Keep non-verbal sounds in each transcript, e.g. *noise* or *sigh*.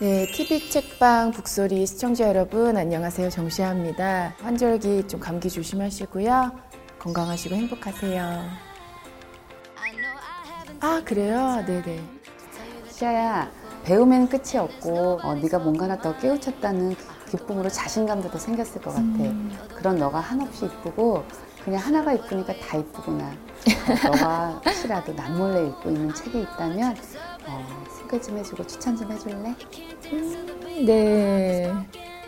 네, TV 책방 북소리 시청자 여러분 안녕하세요. 정시아입니다. 환절기 좀 감기 조심하시고요. 건강하시고 행복하세요. 아 그래요? 네 네. 시아야 배움에는 끝이 없고 어, 네가 뭔가 하나 더 깨우쳤다는 기쁨으로 자신감도 더 생겼을 것 같아. 음. 그런 너가 한없이 이쁘고 그냥 하나가 이쁘니까 다 이쁘구나. 어, 너가 혹시라도 남몰래 읽고 있는 책이 있다면 어, 소개 좀 해주고 추천 좀 해줄래? 네.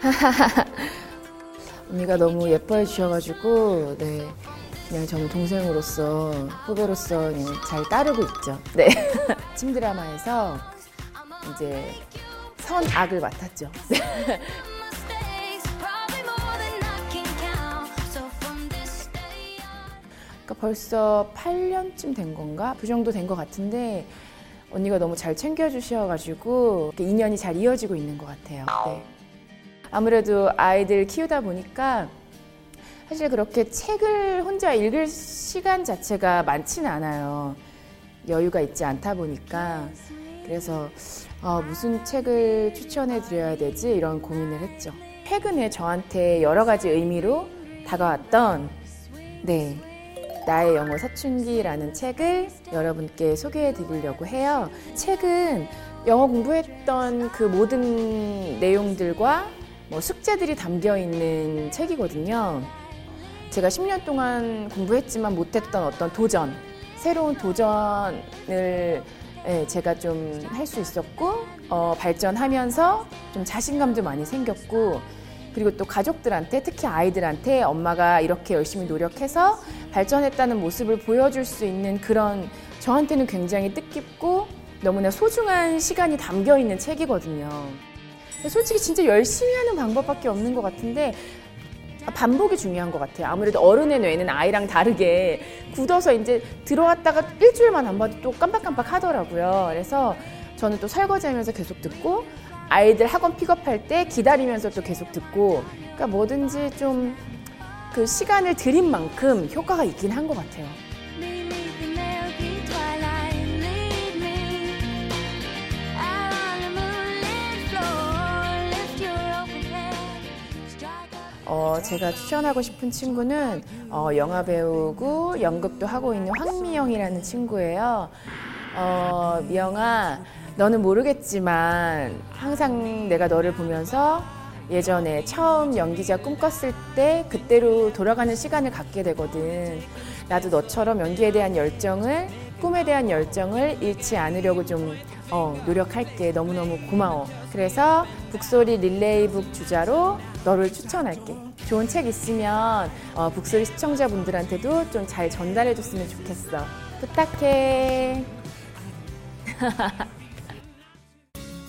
*laughs* 언니가 너무 예뻐해 주셔가지고, 네. 그냥 저는 동생으로서, 후배로서 그냥 잘 따르고 있죠. 네. *laughs* 침 드라마에서 이제 선악을 맡았죠. 네. *laughs* 그러니까 벌써 8년쯤 된 건가? 그 정도 된 것 같은데, 언니가 너무 잘 챙겨주셔가지고, 인연이 잘 이어지고 있는 것 같아요. 네. 아무래도 아이들 키우다 보니까, 사실 그렇게 책을 혼자 읽을 시간 자체가 많지는 않아요. 여유가 있지 않다 보니까. 그래서 어, 무슨 책을 추천해 드려야 되지 이런 고민을 했죠. 최근에 저한테 여러 가지 의미로 다가왔던 네. 나의 영어 사춘기라는 책을 여러분께 소개해 드리려고 해요. 책은 영어 공부했던 그 모든 내용들과 뭐 숙제들이 담겨 있는 책이거든요. 제가 10년 동안 공부했지만 못했던 어떤 도전, 새로운 도전을 예, 제가 좀 할 수 있었고, 어, 발전하면서 좀 자신감도 많이 생겼고, 그리고 또 가족들한테, 특히 아이들한테 엄마가 이렇게 열심히 노력해서 발전했다는 모습을 보여줄 수 있는 그런 저한테는 굉장히 뜻깊고 너무나 소중한 시간이 담겨 있는 책이거든요. 솔직히 진짜 열심히 하는 방법밖에 없는 것 같은데 반복이 중요한 것 같아요. 아무래도 어른의 뇌는 아이랑 다르게 굳어서 이제 들어왔다가 일주일만 안 봐도 또 깜빡깜빡 하더라고요. 그래서 저는 또 설거지 하면서 계속 듣고 아이들 학원 픽업할 때 기다리면서 또 계속 듣고 그러니까 뭐든지 좀 그 시간을 들인 만큼 효과가 있긴 한 것 같아요. 어, 제가 추천하고 싶은 친구는 어, 영화 배우고 연극도 하고 있는 황미영이라는 친구예요. 어, 미영아, 너는 모르겠지만 항상 내가 너를 보면서 예전에 처음 연기자 꿈꿨을 때 그때로 돌아가는 시간을 갖게 되거든. 나도 너처럼 연기에 대한 열정을 꿈에 대한 열정을 잃지 않으려고 좀 어, 노력할게. 너무너무 고마워. 그래서 북소리 릴레이북 주자로 너를 추천할게. 좋은 책 있으면 어, 북소리 시청자분들한테도 좀 잘 전달해줬으면 좋겠어. 부탁해. *laughs*